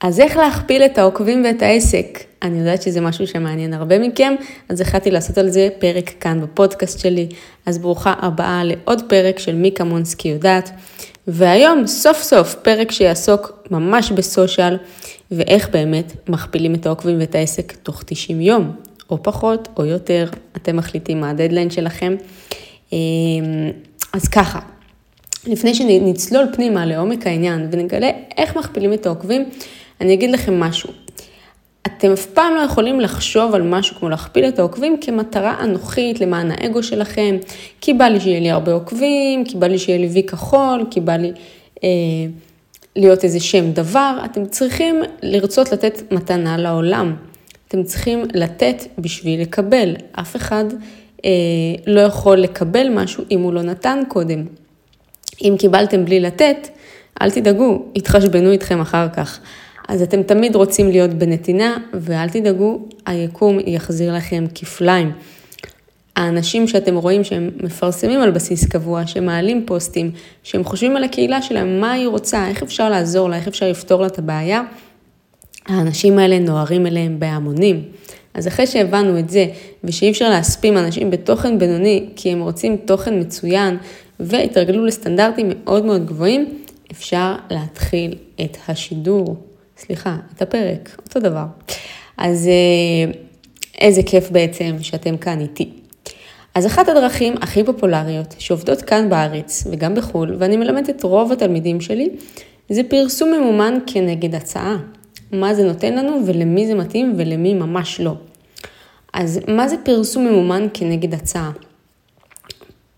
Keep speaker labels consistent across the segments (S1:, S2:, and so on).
S1: אז איך להכפיל את העוקבים ואת העסק? אני יודעת שזה משהו שמעניין הרבה מכם, אז החלטתי לעשות על זה פרק כאן בפודקאסט שלי. אז ברוכה הבאה לעוד פרק של מיקה מונסקי יודעת. והיום סוף סוף פרק שיעסוק ממש בסושיאל, ואיך באמת מכפילים את העוקבים ואת העסק תוך 90 יום, או פחות או יותר, אתם מחליטים מה הדדליין שלכם. אמ, אז ככה, לפני שנצלול פנימה לעומק העניין ונגלה איך מכפילים את העוקבים, אני אגיד לכם משהו. אתם אף פעם לא יכולים לחשוב על משהו כמו להכפיל את העוקבים כמטרה אנוכית למען האגו שלכם, כי בא לי שיהיה לי הרבה עוקבים, כי בא לי שיהיה לי וי כחול, כי בא לי אה, להיות איזה שם דבר. אתם צריכים לרצות לתת מתנה לעולם. אתם צריכים לתת בשביל לקבל. אף אחד אה, לא יכול לקבל משהו אם הוא לא נתן קודם. אם קיבלתם בלי לתת, אל תדאגו, יתחשבנו איתכם אחר כך. אז אתם תמיד רוצים להיות בנתינה, ואל תדאגו, היקום יחזיר לכם כפליים. האנשים שאתם רואים שהם מפרסמים על בסיס קבוע, שמעלים פוסטים, שהם חושבים על הקהילה שלהם, מה היא רוצה, איך אפשר לעזור לה, איך אפשר לפתור לה את הבעיה, האנשים האלה נוהרים אליהם בהמונים. אז אחרי שהבנו את זה, ושאי אפשר להספים אנשים בתוכן בינוני, כי הם רוצים תוכן מצוין, והתרגלו לסטנדרטים מאוד מאוד גבוהים, אפשר להתחיל את השידור. סליחה, את הפרק, אותו דבר. אז אה, איזה כיף בעצם שאתם כאן איתי. אז אחת הדרכים הכי פופולריות שעובדות כאן בארץ וגם בחו"ל, ואני מלמדת את רוב התלמידים שלי, זה פרסום ממומן כנגד הצעה. מה זה נותן לנו ולמי זה מתאים ולמי ממש לא. אז מה זה פרסום ממומן כנגד הצעה?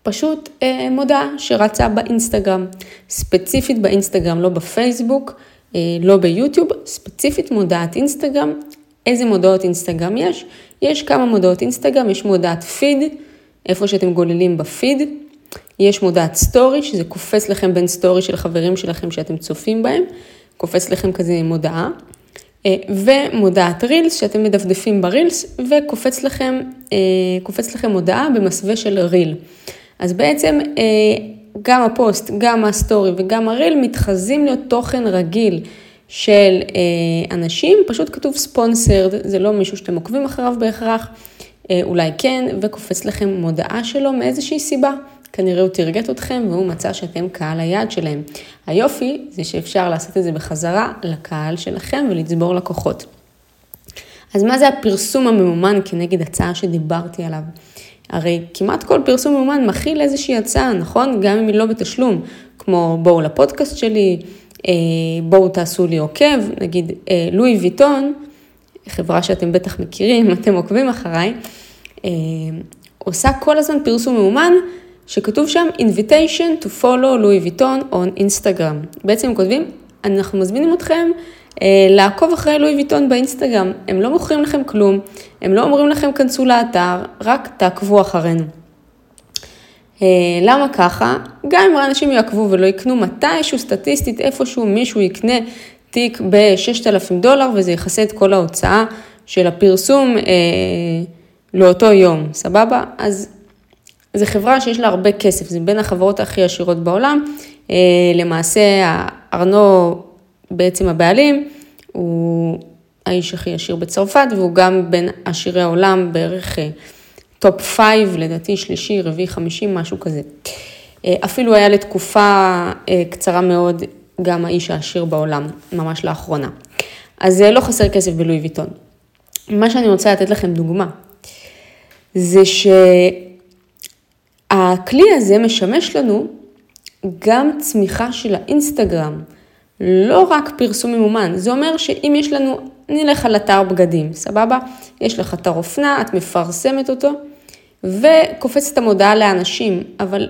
S1: פשוט אה, מודעה שרצה באינסטגרם, ספציפית באינסטגרם, לא בפייסבוק, לא ביוטיוב, ספציפית מודעת אינסטגרם. איזה מודעות אינסטגרם יש? יש כמה מודעות אינסטגרם, יש מודעת פיד, איפה שאתם גוללים בפיד, יש מודעת story, שזה קופץ לכם בין story של חברים שלכם שאתם צופים בהם, קופץ לכם כזה מודעה, אה, ומודעת reels, שאתם מדפדפים ב reels, וקופץ לכם, אה, לכם מודעה במסווה של reel. אז בעצם גם הפוסט, גם ה story וגם ה reel מתחזים להיות תוכן רגיל של אה, אנשים, פשוט כתוב sponsored, זה לא מישהו שאתם עוקבים אחריו בהכרח, אה, אולי כן, וקופץ לכם מודעה שלו מאיזושהי סיבה. כנראה הוא תרגט אתכם והוא מצא שאתם קהל היעד שלהם. היופי זה שאפשר לעשות את זה בחזרה לקהל שלכם ולצבור לקוחות. אז מה זה הפרסום הממומן כנגד הצעה שדיברתי עליו? הרי כמעט כל פרסום ממומן מכיל איזושהי הצעה, נכון? גם אם היא לא בתשלום, כמו בואו לפודקאסט שלי, אה, בואו תעשו לי עוקב, נגיד אה, לואי ויטון, חברה שאתם בטח מכירים, אתם עוקבים אחריי, אה, עושה כל הזמן פרסום ממומן, שכתוב שם invitation to follow לואי ויטון on Instagram. בעצם הם כותבים, אנחנו מזמינים אתכם לעקוב אחרי לואי ויטון באינסטגרם. הם לא מוכרים לכם כלום, הם לא אומרים לכם כנסו לאתר, רק תעקבו אחרינו. אה, למה ככה? גם אם אנשים יעקבו ולא יקנו מתישהו סטטיסטית איפשהו מישהו יקנה תיק ב-6,000 דולר וזה יכסה את כל ההוצאה של הפרסום אה, לאותו יום, סבבה? אז זו חברה שיש לה הרבה כסף, זה בין החברות הכי עשירות בעולם. אה, למעשה, ארנו בעצם הבעלים הוא האיש הכי עשיר בצרפת והוא גם בין עשירי העולם בערך top אה, five, לדעתי שלישי, רביעי, חמישי, משהו כזה. אה, אפילו היה לתקופה אה, קצרה מאוד גם האיש העשיר בעולם, ממש לאחרונה. אז לא חסר כסף בלואי ויטון. מה שאני רוצה לתת לכם דוגמה, זה שהכלי הזה משמש לנו גם צמיחה של האינסטגרם. לא רק פרסום ממומן, זה אומר שאם יש לנו, נלך על אתר בגדים, סבבה? יש לך אתר אופנה, את מפרסמת אותו, וקופצת המודעה לאנשים, אבל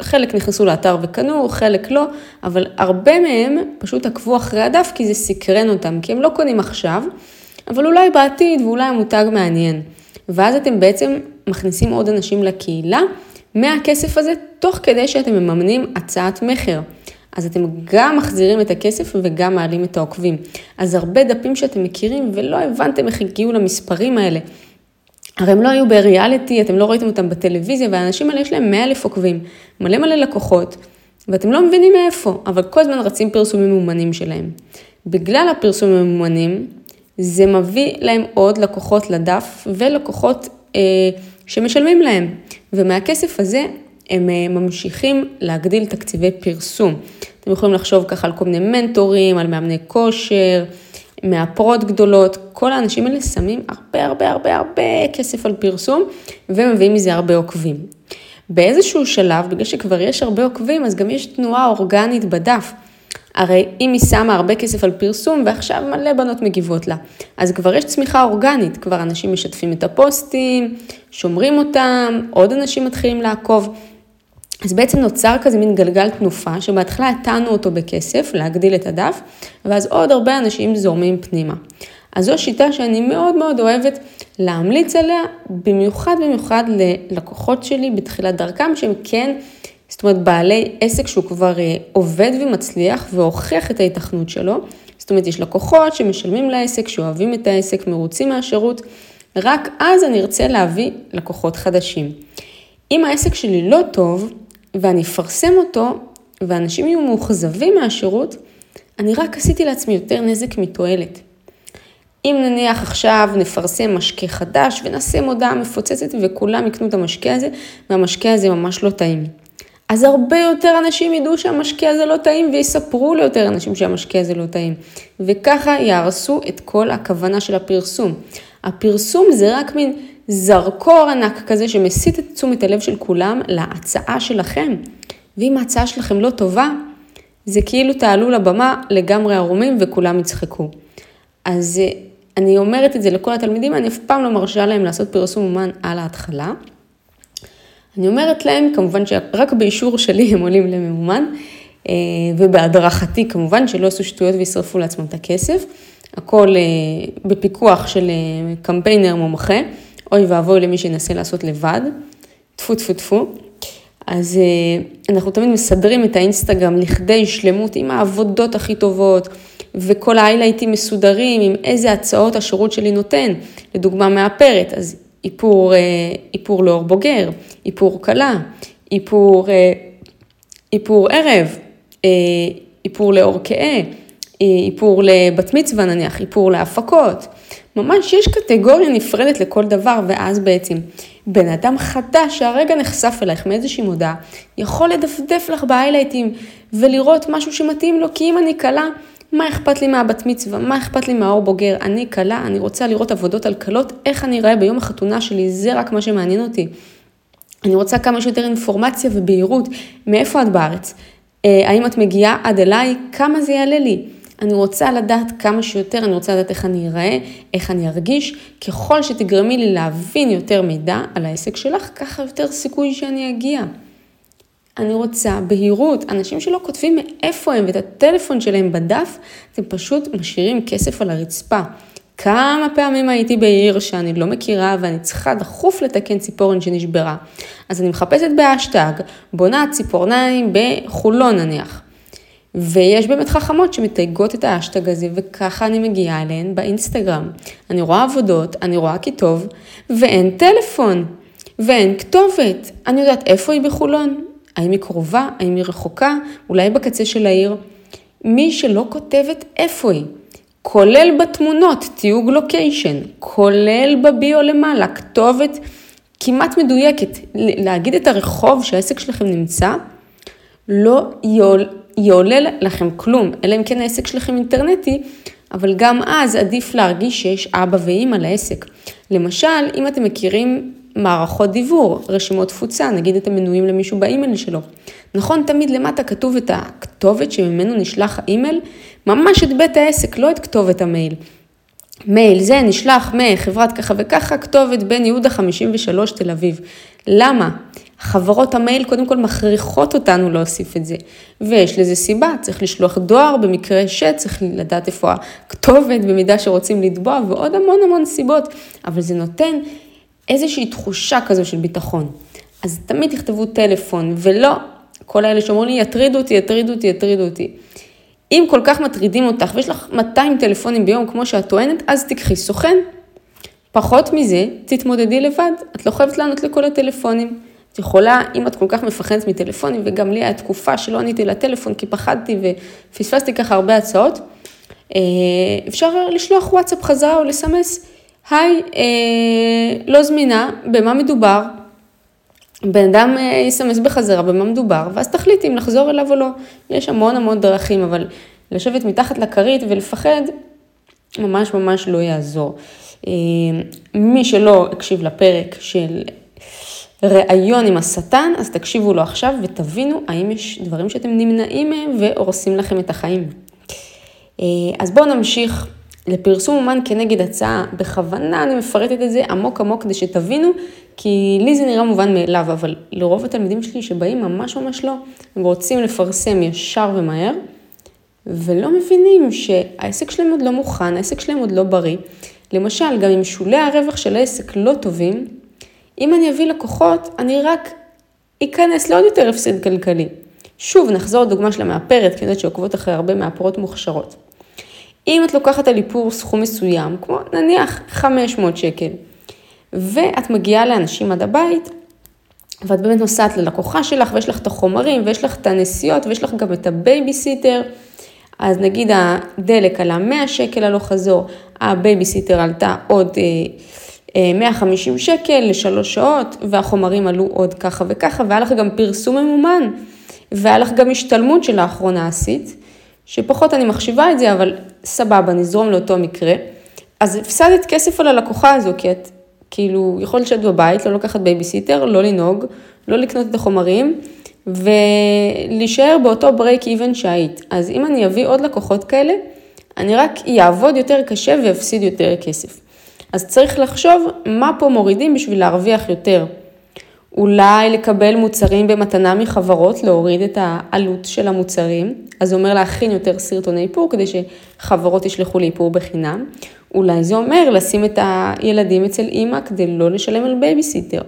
S1: חלק נכנסו לאתר וקנו, חלק לא, אבל הרבה מהם פשוט עקבו אחרי הדף כי זה סקרן אותם, כי הם לא קונים עכשיו, אבל אולי בעתיד ואולי המותג מעניין. ואז אתם בעצם מכניסים עוד אנשים לקהילה מהכסף הזה, תוך כדי שאתם מממנים הצעת מכר. אז אתם גם מחזירים את הכסף וגם מעלים את העוקבים. אז הרבה דפים שאתם מכירים ולא הבנתם איך הגיעו למספרים האלה. הרי הם לא היו בריאליטי, אתם לא ראיתם אותם בטלוויזיה, והאנשים האלה יש להם 100 אלף עוקבים, מלא מלא לקוחות, ואתם לא מבינים מאיפה, אבל כל הזמן רצים פרסומים מאומנים שלהם. בגלל הפרסומים הממומנים, זה מביא להם עוד לקוחות לדף ולקוחות אה, שמשלמים להם. ומהכסף הזה הם אה, ממשיכים להגדיל תקציבי פרסום. אתם יכולים לחשוב ככה על כל מיני מנטורים, על מאמני כושר, מאפרות גדולות, כל האנשים האלה שמים הרבה הרבה הרבה הרבה כסף על פרסום ומביאים מזה הרבה עוקבים. באיזשהו שלב, בגלל שכבר יש הרבה עוקבים, אז גם יש תנועה אורגנית בדף. הרי אם היא שמה הרבה כסף על פרסום ועכשיו מלא בנות מגיבות לה, אז כבר יש צמיחה אורגנית, כבר אנשים משתפים את הפוסטים, שומרים אותם, עוד אנשים מתחילים לעקוב. אז בעצם נוצר כזה מין גלגל תנופה, שבהתחלה הטענו אותו בכסף, להגדיל את הדף, ואז עוד הרבה אנשים זורמים פנימה. אז זו שיטה שאני מאוד מאוד אוהבת להמליץ עליה, במיוחד במיוחד ללקוחות שלי בתחילת דרכם, שהם כן, זאת אומרת, בעלי עסק שהוא כבר אה, עובד ומצליח והוכיח את ההיתכנות שלו. זאת אומרת, יש לקוחות שמשלמים לעסק, שאוהבים את העסק, מרוצים מהשירות, רק אז אני ארצה להביא לקוחות חדשים. אם העסק שלי לא טוב, ואני אפרסם אותו, ואנשים יהיו מאוכזבים מהשירות, אני רק עשיתי לעצמי יותר נזק מתועלת. אם נניח עכשיו נפרסם משקה חדש ונעשה מודעה מפוצצת וכולם יקנו את המשקה הזה, והמשקה הזה ממש לא טעים. אז הרבה יותר אנשים ידעו שהמשקה הזה לא טעים ויספרו ליותר אנשים שהמשקה הזה לא טעים. וככה יהרסו את כל הכוונה של הפרסום. הפרסום זה רק מין זרקור ענק כזה שמסיט את תשומת הלב של כולם להצעה שלכם. ואם ההצעה שלכם לא טובה, זה כאילו תעלו לבמה לגמרי ערומים וכולם יצחקו. אז אה, אני אומרת את זה לכל התלמידים, אני אף פעם לא מרשה להם לעשות פרסום אומן על ההתחלה. אני אומרת להם, כמובן שרק באישור שלי הם עולים לממומן, אה, ובהדרכתי כמובן, שלא יעשו שטויות וישרפו לעצמם את הכסף. הכל אה, בפיקוח של קמפיינר מומחה. אוי ואבוי למי שינסה לעשות לבד, טפו טפו טפו. אז אה, אנחנו תמיד מסדרים את האינסטגרם לכדי שלמות עם העבודות הכי טובות, וכל ההיילייטים מסודרים עם איזה הצעות השירות שלי נותן. לדוגמה מאפרת, אז איפור, אה, איפור לאור בוגר, איפור קלה, איפור, אה, איפור ערב, איפור לאור כהה, איפור לבת מצווה נניח, איפור להפקות. ממש יש קטגוריה נפרדת לכל דבר, ואז בעצם בן אדם חדש שהרגע נחשף אלייך מאיזושהי מודעה, יכול לדפדף לך בהיילייטים ולראות משהו שמתאים לו, כי אם אני קלה, מה אכפת לי מהבת מצווה, מה אכפת לי מהאור בוגר, אני קלה, אני רוצה לראות עבודות על קלות, איך אני אראה ביום החתונה שלי, זה רק מה שמעניין אותי. אני רוצה כמה שיותר אינפורמציה ובהירות, מאיפה את בארץ, אה, האם את מגיעה עד אליי, כמה זה יעלה לי. אני רוצה לדעת כמה שיותר, אני רוצה לדעת איך אני אראה, איך אני ארגיש. ככל שתגרמי לי להבין יותר מידע על העסק שלך, ככה יותר סיכוי שאני אגיע. אני רוצה בהירות, אנשים שלא כותבים מאיפה הם ואת הטלפון שלהם בדף, אתם פשוט משאירים כסף על הרצפה. כמה פעמים הייתי בעיר שאני לא מכירה ואני צריכה דחוף לתקן ציפורן שנשברה. אז אני מחפשת באשטג, בונה ציפורניים בחולון נניח. ויש באמת חכמות שמתייגות את האשטג הזה, וככה אני מגיעה אליהן באינסטגרם. אני רואה עבודות, אני רואה כי טוב, ואין טלפון, ואין כתובת. אני יודעת איפה היא בחולון, האם היא קרובה, האם היא רחוקה, אולי בקצה של העיר. מי שלא כותבת איפה היא, כולל בתמונות, תיוג לוקיישן, כולל בביו למעלה, כתובת כמעט מדויקת. להגיד את הרחוב שהעסק שלכם נמצא, לא יול, יעולה לכם כלום, אלא אם כן העסק שלכם אינטרנטי, אבל גם אז עדיף להרגיש שיש אבא ואימא לעסק. למשל, אם אתם מכירים מערכות דיוור, רשימות תפוצה, נגיד אתם מנויים למישהו באימייל שלו. נכון, תמיד למטה כתוב את הכתובת שממנו נשלח האימייל, ממש את בית העסק, לא את כתובת המייל. מייל זה נשלח מחברת ככה וככה, כתובת בן יהודה 53 תל אביב. למה? חברות המייל קודם כל מכריחות אותנו להוסיף את זה. ויש לזה סיבה, צריך לשלוח דואר במקרה שצריך לדעת איפה הכתובת במידה שרוצים לתבוע ועוד המון המון סיבות, אבל זה נותן איזושהי תחושה כזו של ביטחון. אז תמיד תכתבו טלפון, ולא כל האלה שאומרים לי יטרידו אותי, יטרידו אותי, יטרידו אותי. אם כל כך מטרידים אותך ויש לך 200 טלפונים ביום כמו שאת טוענת, אז תיקחי סוכן. פחות מזה, תתמודדי לבד, את לא חייבת לענות לכל הטלפונים. את יכולה, אם את כל כך מפחדת מטלפונים, וגם לי הייתה תקופה שלא עניתי לטלפון כי פחדתי ופספסתי ככה הרבה הצעות, אפשר לשלוח וואטסאפ חזרה או לסמס, היי, לא זמינה, במה מדובר? בן אדם יסמס בחזרה במה מדובר, ואז תחליט אם לחזור אליו או לא. יש המון המון דרכים, אבל לשבת מתחת לכרית ולפחד, ממש ממש לא יעזור. מי שלא הקשיב לפרק של ראיון עם השטן, אז תקשיבו לו עכשיו ותבינו האם יש דברים שאתם נמנעים מהם והורסים לכם את החיים. אה, אז בואו נמשיך לפרסום אומן כנגד הצעה. בכוונה אני מפרטת את זה עמוק עמוק כדי שתבינו, כי לי זה נראה מובן מאליו, אבל לרוב התלמידים שלי שבאים ממש ממש לא, הם רוצים לפרסם ישר ומהר, ולא מבינים שהעסק שלהם עוד לא מוכן, העסק שלהם עוד לא בריא. למשל, גם אם שולי הרווח של העסק לא טובים, אם אני אביא לקוחות, אני רק אכנס לעוד יותר הפסד כלכלי. שוב, נחזור לדוגמה של המאפרת, כי אני יודעת שעוקבות אחרי הרבה מאפרות מוכשרות. אם את לוקחת על איפור סכום מסוים, כמו נניח 500 שקל, ואת מגיעה לאנשים עד הבית, ואת באמת נוסעת ללקוחה שלך, ויש לך את החומרים, ויש לך את הנסיעות, ויש לך גם את הבייביסיטר, אז נגיד הדלק עלה 100 שקל הלוך חזור, הבייביסיטר עלתה עוד 150 אה, שקל לשלוש שעות, והחומרים עלו עוד ככה וככה, והיה לך גם פרסום ממומן, והיה לך גם השתלמות שלאחרונה עשית, שפחות אני מחשיבה את זה, אבל סבבה, נזרום לאותו מקרה. אז הפסדת כסף על הלקוחה הזו, כי את כאילו יכולת לשבת בבית, לא לקחת בייביסיטר, לא לנהוג, לא לקנות את החומרים, ולהישאר באותו ברייק even שהיית. אז אם אני אביא עוד לקוחות כאלה, אני רק אעבוד יותר קשה ואפסיד יותר כסף. אז צריך לחשוב מה פה מורידים בשביל להרוויח יותר. אולי לקבל מוצרים במתנה מחברות, להוריד את העלות של המוצרים, אז זה אומר להכין יותר סרטוני איפור כדי שחברות ישלחו לי איפור בחינם. אולי זה אומר לשים את הילדים אצל אימא כדי לא לשלם על בייביסיטר.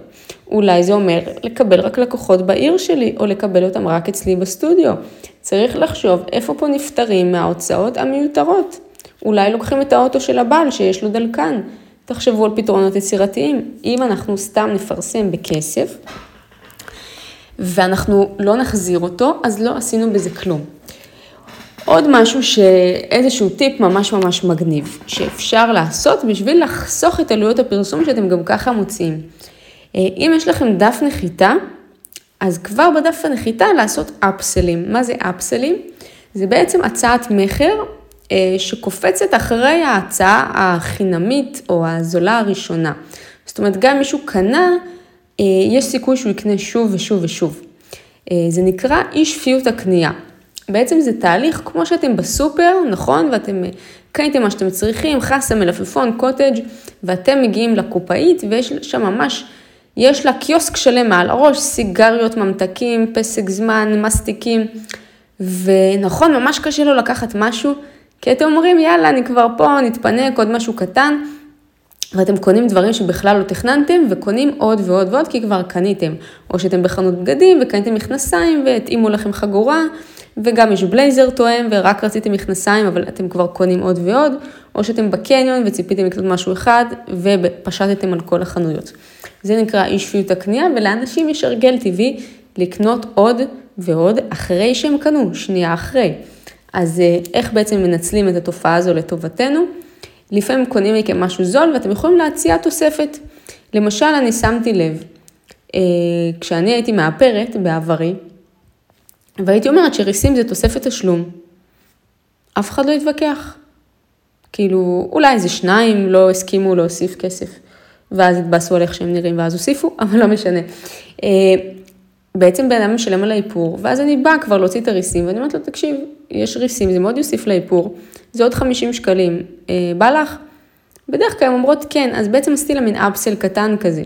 S1: אולי זה אומר לקבל רק לקוחות בעיר שלי, או לקבל אותם רק אצלי בסטודיו. צריך לחשוב איפה פה נפטרים מההוצאות המיותרות. אולי לוקחים את האוטו של הבעל שיש לו דלקן. תחשבו על פתרונות יצירתיים. אם אנחנו סתם נפרסם בכסף, ואנחנו לא נחזיר אותו, אז לא עשינו בזה כלום. עוד משהו שאיזשהו טיפ ממש ממש מגניב, שאפשר לעשות בשביל לחסוך את עלויות הפרסום שאתם גם ככה מוציאים. אה, אם יש לכם דף נחיתה, אז כבר בדף הנחיתה לעשות אפסלים. מה זה אפסלים? זה בעצם הצעת מכר שקופצת אחרי ההצעה החינמית או הזולה הראשונה. זאת אומרת, גם מישהו קנה, אה, יש סיכוי שהוא יקנה שוב ושוב ושוב. זה נקרא אי שפיות הקנייה. בעצם זה תהליך כמו שאתם בסופר, נכון? ואתם קניתם מה שאתם צריכים, חסה, מלפפון, קוטג', ואתם מגיעים לקופאית ויש שם ממש, יש לה קיוסק שלם מעל הראש, סיגריות, ממתקים, פסק זמן, מסטיקים, ונכון, ממש קשה לו לקחת משהו, כי אתם אומרים, יאללה, אני כבר פה, נתפנק, עוד משהו קטן, ואתם קונים דברים שבכלל לא תכננתם, וקונים עוד ועוד ועוד, כי כבר קניתם. או שאתם בחנות בגדים, וקניתם מכנסיים, והתאימו לכם חגורה, וגם יש בלייזר תואם ורק רציתם מכנסיים, אבל אתם כבר קונים עוד ועוד, או שאתם בקניון וציפיתם לקנות משהו אחד ופשטתם על כל החנויות. זה נקרא אי שפיות הקנייה, ולאנשים יש הרגל טבעי לקנות עוד ועוד אחרי שהם קנו, שנייה אחרי. אז אה, איך בעצם מנצלים את התופעה הזו לטובתנו? לפעמים קונים מכם משהו זול ואתם יכולים להציע תוספת. למשל, אני שמתי לב, אה, כשאני הייתי מאפרת בעברי, והייתי אומרת שריסים זה תוספת תשלום. אף אחד לא יתווכח. כאילו, אולי איזה שניים לא הסכימו להוסיף כסף, ואז התבאסו על איך שהם נראים ואז הוסיפו, אבל לא משנה. בעצם בן אדם משלם על האיפור, ואז אני באה כבר להוציא את הריסים, ואני אומרת לו, תקשיב, יש ריסים, זה מאוד יוסיף לאיפור, זה עוד 50 שקלים, אה, בא לך? בדרך כלל הן אומרות כן, אז בעצם עשיתי לה מין אפסל קטן כזה.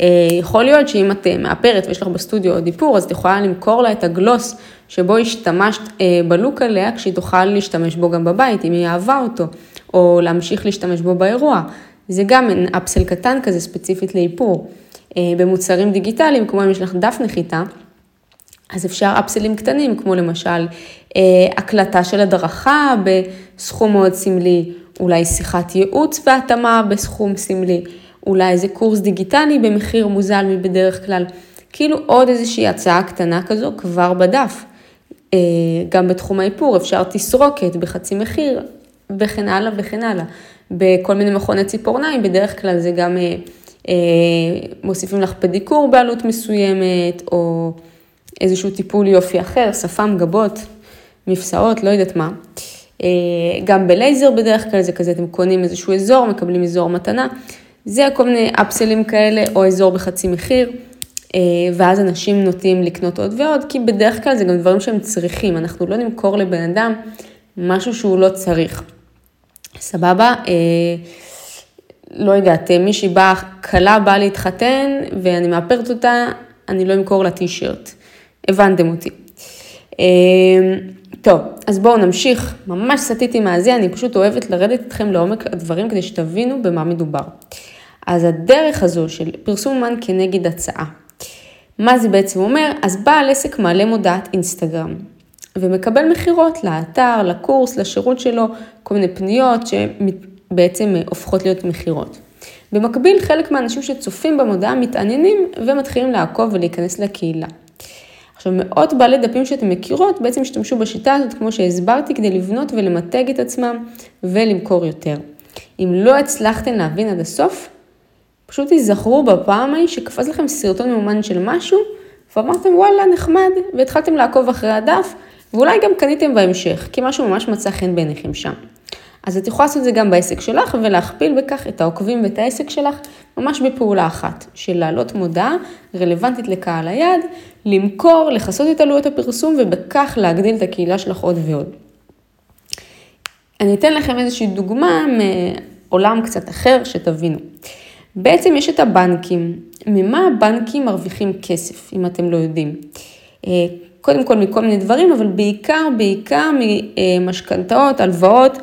S1: אה, יכול להיות שאם את אה, מאפרת ויש לך בסטודיו עוד איפור, אז את יכולה למכור לה את הגלוס שבו השתמשת אה, בלוק עליה, כשהיא תוכל להשתמש בו גם בבית, אם היא אהבה אותו, או להמשיך להשתמש בו באירוע. זה גם אפסל קטן כזה ספציפית לאיפור. במוצרים דיגיטליים, כמו אם יש לך דף נחיתה, אז אפשר אפסלים קטנים, כמו למשל הקלטה של הדרכה בסכום מאוד סמלי, אולי שיחת ייעוץ והתאמה בסכום סמלי. אולי איזה קורס דיגיטלי במחיר מוזל מבדרך כלל, כאילו עוד איזושהי הצעה קטנה כזו כבר בדף. אה, גם בתחום האיפור אפשר תסרוקת בחצי מחיר, וכן הלאה וכן הלאה. בכל מיני מכוני ציפורניים, בדרך כלל זה גם אה, אה, מוסיפים לך פדיקור בעלות מסוימת, או איזשהו טיפול יופי אחר, שפם, גבות, מפסעות, לא יודעת מה. אה, גם בלייזר בדרך כלל זה כזה, אתם קונים איזשהו אזור, מקבלים אזור מתנה. זה כל מיני אפסלים כאלה, או אזור בחצי מחיר. אה, ואז אנשים נוטים לקנות עוד ועוד, כי בדרך כלל זה גם דברים שהם צריכים, אנחנו לא נמכור לבן אדם משהו שהוא לא צריך. סבבה? אה, לא יודעת, מישהי באה, כלה באה להתחתן ואני מאפרת אותה, אני לא אמכור לה טישרט. הבנתם אותי. אה, טוב, אז בואו נמשיך, ממש סטיתי מהזה, אני פשוט אוהבת לרדת איתכם לעומק הדברים כדי שתבינו במה מדובר. אז הדרך הזו של פרסום מן כנגד הצעה. מה זה בעצם אומר? אז בעל עסק מעלה מודעת אינסטגרם ומקבל מכירות לאתר, לקורס, לשירות שלו, כל מיני פניות שבעצם הופכות להיות מכירות. במקביל, חלק מהאנשים שצופים במודעה מתעניינים ומתחילים לעקוב ולהיכנס לקהילה. עכשיו, מאות בעלי דפים שאתם מכירות בעצם השתמשו בשיטה הזאת, כמו שהסברתי, כדי לבנות ולמתג את עצמם ולמכור יותר. אם לא הצלחתם להבין עד הסוף, פשוט תיזכרו בפעם ההיא שקפץ לכם סרטון מאומן של משהו, ואמרתם וואלה נחמד, והתחלתם לעקוב אחרי הדף, ואולי גם קניתם בהמשך, כי משהו ממש מצא חן בעיניכם שם. אז את יכולה לעשות את זה גם בעסק שלך, ולהכפיל בכך את העוקבים ואת העסק שלך, ממש בפעולה אחת, של להעלות מודעה רלוונטית לקהל היעד, למכור, לכסות את עלויות הפרסום, ובכך להגדיל את הקהילה שלך עוד ועוד. אני אתן לכם איזושהי דוגמה מעולם קצת אחר, שתבינו. בעצם יש את הבנקים. ממה הבנקים מרוויחים כסף, אם אתם לא יודעים? אה, קודם כל מכל מיני דברים, אבל בעיקר, בעיקר ממשכנתאות, הלוואות.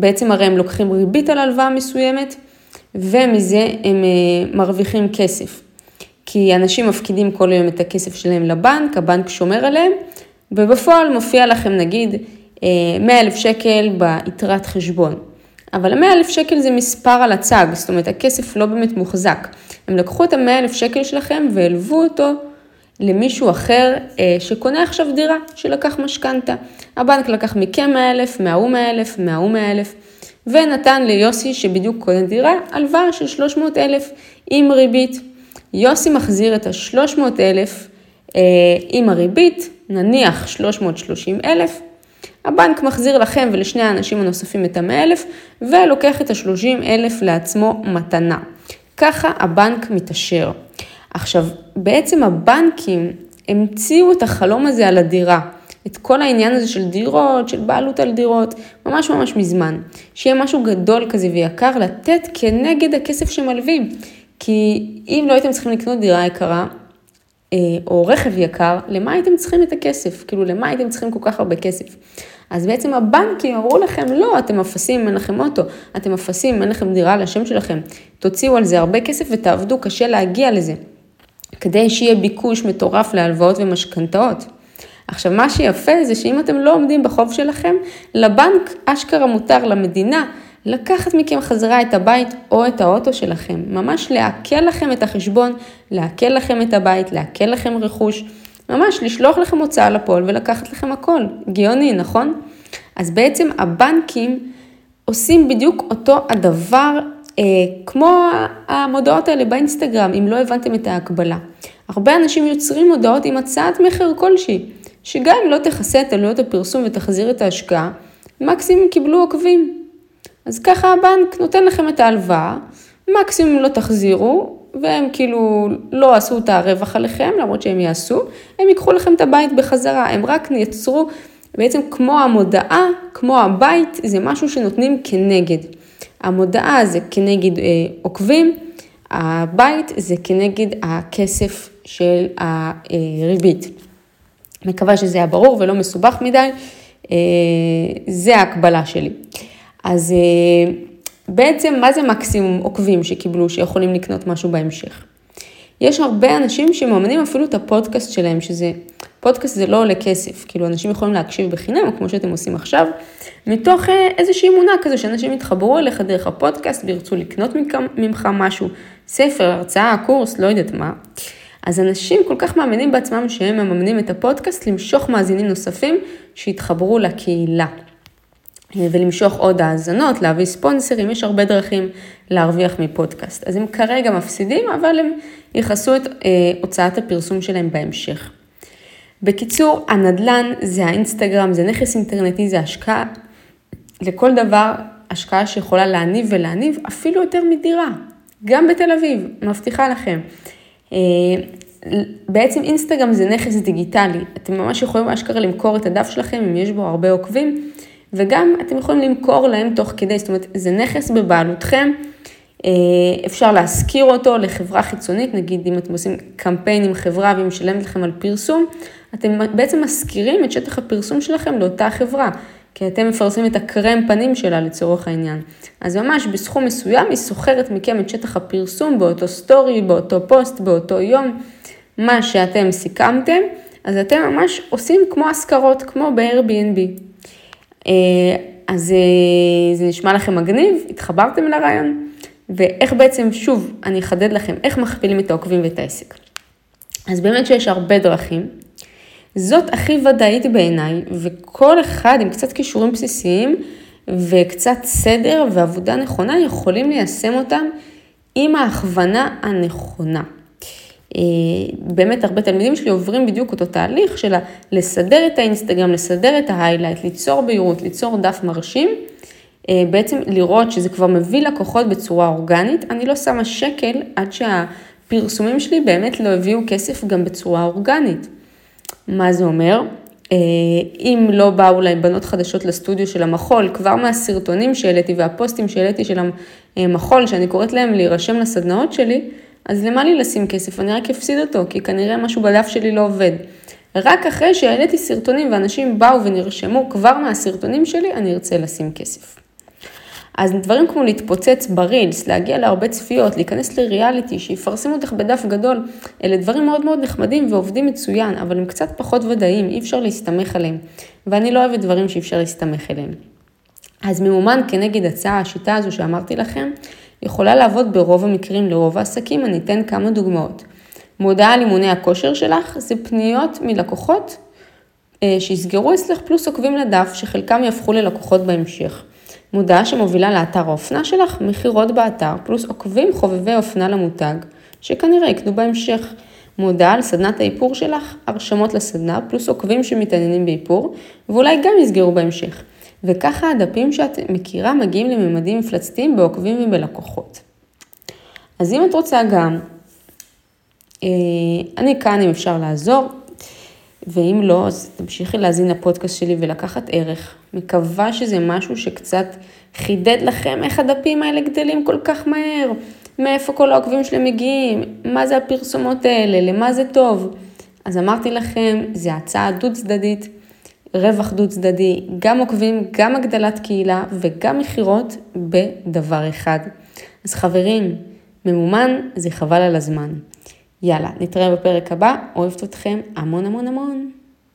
S1: בעצם הרי הם לוקחים ריבית על הלוואה מסוימת, ומזה הם אה, מרוויחים כסף. כי אנשים מפקידים כל היום את הכסף שלהם לבנק, הבנק שומר עליהם, ובפועל מופיע לכם נגיד 100 אה, אלף שקל ביתרת חשבון. אבל ה-100 אלף שקל זה מספר על הצג, זאת אומרת הכסף לא באמת מוחזק. הם לקחו את ה-100 אלף שקל שלכם והלוו אותו למישהו אחר אה, שקונה עכשיו דירה, שלקח משכנתה. הבנק לקח מכם 100 אלף, מההוא 100 אלף, מההוא 100 אלף, ונתן ליוסי שבדיוק קונה דירה, הלוואה של 300 אלף עם ריבית. יוסי מחזיר את ה-300 אלף אה, עם הריבית, נניח 330 אלף, הבנק מחזיר לכם ולשני האנשים הנוספים את ה-100,000 ולוקח את ה-30,000 לעצמו מתנה. ככה הבנק מתעשר. עכשיו, בעצם הבנקים המציאו את החלום הזה על הדירה. את כל העניין הזה של דירות, של בעלות על דירות, ממש ממש מזמן. שיהיה משהו גדול כזה ויקר לתת כנגד הכסף שמלווים. כי אם לא הייתם צריכים לקנות דירה יקרה, אה, או רכב יקר, למה הייתם צריכים את הכסף? כאילו, למה הייתם צריכים כל כך הרבה כסף? אז בעצם הבנקים אמרו לכם, לא, אתם אפסים, אין לכם אוטו, אתם אפסים, אין לכם דירה על השם שלכם, תוציאו על זה הרבה כסף ותעבדו קשה להגיע לזה, כדי שיהיה ביקוש מטורף להלוואות ומשכנתאות. עכשיו, מה שיפה זה שאם אתם לא עומדים בחוב שלכם, לבנק אשכרה מותר למדינה לקחת מכם חזרה את הבית או את האוטו שלכם, ממש לעכל לכם את החשבון, לעכל לכם את הבית, לעכל לכם רכוש. ממש לשלוח לכם הוצאה לפועל ולקחת לכם הכל. גאוני, נכון? אז בעצם הבנקים עושים בדיוק אותו הדבר כמו המודעות האלה באינסטגרם, אם לא הבנתם את ההקבלה. הרבה אנשים יוצרים מודעות עם הצעת מחיר כלשהי, שגם אם לא תכסה את עלויות הפרסום ותחזיר את ההשקעה, מקסימום קיבלו עוקבים. אז ככה הבנק נותן לכם את ההלוואה, מקסימום לא תחזירו, והם כאילו לא עשו את הרווח עליכם, למרות שהם יעשו, הם ייקחו לכם את הבית בחזרה, הם רק ייצרו, בעצם כמו המודעה, כמו הבית, זה משהו שנותנים כנגד. המודעה זה כנגד אה, עוקבים, הבית זה כנגד הכסף של הריבית. מקווה שזה היה ברור ולא מסובך מדי, אה, זה ההקבלה שלי. אז אה, בעצם מה זה מקסימום עוקבים שקיבלו שיכולים לקנות משהו בהמשך? יש הרבה אנשים שמאמנים אפילו את הפודקאסט שלהם, שזה, פודקאסט זה לא עולה כסף, כאילו אנשים יכולים להקשיב בחינם, כמו שאתם עושים עכשיו, מתוך אה, איזושהי אמונה כזו שאנשים יתחברו אליך דרך הפודקאסט וירצו לקנות ממך משהו, ספר, הרצאה, קורס, לא יודעת מה. אז אנשים כל כך מאמינים בעצמם שהם מממנים את הפודקאסט למשוך מאזינים נוספים שיתחברו לקהילה. ולמשוך עוד האזנות, להביא ספונסרים, יש הרבה דרכים להרוויח מפודקאסט. אז הם כרגע מפסידים, אבל הם יכסו את אה, הוצאת הפרסום שלהם בהמשך. בקיצור, הנדל"ן זה האינסטגרם, זה נכס אינטרנטי, זה השקעה לכל דבר, השקעה שיכולה להניב ולהניב אפילו יותר מדירה, גם בתל אביב, מבטיחה לכם. אה, בעצם אינסטגרם זה נכס דיגיטלי, אתם ממש יכולים אשכרה למכור את הדף שלכם אם יש בו הרבה עוקבים, וגם אתם יכולים למכור להם תוך כדי, זאת אומרת, זה נכס בבעלותכם, אה, אפשר להשכיר אותו לחברה חיצונית, נגיד אם אתם עושים קמפיין עם חברה והיא משלמת לכם על פרסום, אתם בעצם משכירים את שטח הפרסום שלכם לאותה חברה, כי אתם מפרסמים את הקרם פנים שלה לצורך העניין. אז ממש בסכום מסוים היא סוחרת מכם את שטח הפרסום באותו סטורי, באותו פוסט, באותו יום, מה שאתם סיכמתם, אז אתם ממש עושים כמו השכרות, כמו ב-Airbnb. אה, אז אה, זה נשמע לכם מגניב? התחברתם לרעיון? ואיך בעצם, שוב, אני אחדד לכם, איך מכפילים את העוקבים ואת העסק. אז באמת שיש הרבה דרכים. זאת הכי ודאית בעיניי, וכל אחד עם קצת כישורים בסיסיים וקצת סדר ועבודה נכונה יכולים ליישם אותם עם ההכוונה הנכונה. אה, באמת הרבה תלמידים שלי עוברים בדיוק אותו תהליך של לסדר את האינסטגרם, לסדר את ההיילייט, ליצור בהירות, ליצור דף מרשים, אה, בעצם לראות שזה כבר מביא לקוחות בצורה אורגנית. אני לא שמה שקל עד שהפרסומים שלי באמת לא הביאו כסף גם בצורה אורגנית. מה זה אומר? אה, אם לא באו אולי בנות חדשות לסטודיו של המחול, כבר מהסרטונים שהעליתי והפוסטים שהעליתי של המחול, שאני קוראת להם להירשם לסדנאות שלי, אז למה לי לשים כסף? אני רק אפסיד אותו, כי כנראה משהו בדף שלי לא עובד. רק אחרי שהעליתי סרטונים ואנשים באו ונרשמו כבר מהסרטונים שלי, אני ארצה לשים כסף. אז דברים כמו להתפוצץ ברילס, להגיע להרבה צפיות, להיכנס לריאליטי, שיפרסמו אותך בדף גדול, אלה דברים מאוד מאוד נחמדים ועובדים מצוין, אבל הם קצת פחות ודאיים, אי אפשר להסתמך עליהם. ואני לא אוהבת דברים שאי אפשר להסתמך עליהם. אז ממומן כנגד הצעה, השיטה הזו שאמרתי לכם, יכולה לעבוד ברוב המקרים לרוב העסקים, אני אתן כמה דוגמאות. מודעה על אימוני הכושר שלך זה פניות מלקוחות אה, שיסגרו אצלך פלוס עוקבים לדף, שחלקם יהפכו ללקוחות בהמשך. מודעה שמובילה לאתר האופנה שלך, מכירות באתר, פלוס עוקבים חובבי אופנה למותג, שכנראה יקנו בהמשך. מודעה על סדנת האיפור שלך, הרשמות לסדנה, פלוס עוקבים שמתעניינים באיפור, ואולי גם יסגרו בהמשך. וככה הדפים שאת מכירה מגיעים לממדים מפלצתיים בעוקבים ובלקוחות. אז אם את רוצה גם, אה, אני כאן אם אפשר לעזור, ואם לא, אז תמשיכי להאזין לפודקאסט שלי ולקחת ערך. מקווה שזה משהו שקצת חידד לכם איך הדפים האלה גדלים כל כך מהר, מאיפה כל העוקבים שלהם מגיעים, מה זה הפרסומות האלה, למה זה טוב. אז אמרתי לכם, זה הצעה דו צדדית, רווח דו צדדי, גם עוקבים, גם הגדלת קהילה וגם מכירות בדבר אחד. אז חברים, ממומן זה חבל על הזמן. יאללה, נתראה בפרק הבא, אוהבת אתכם המון המון המון.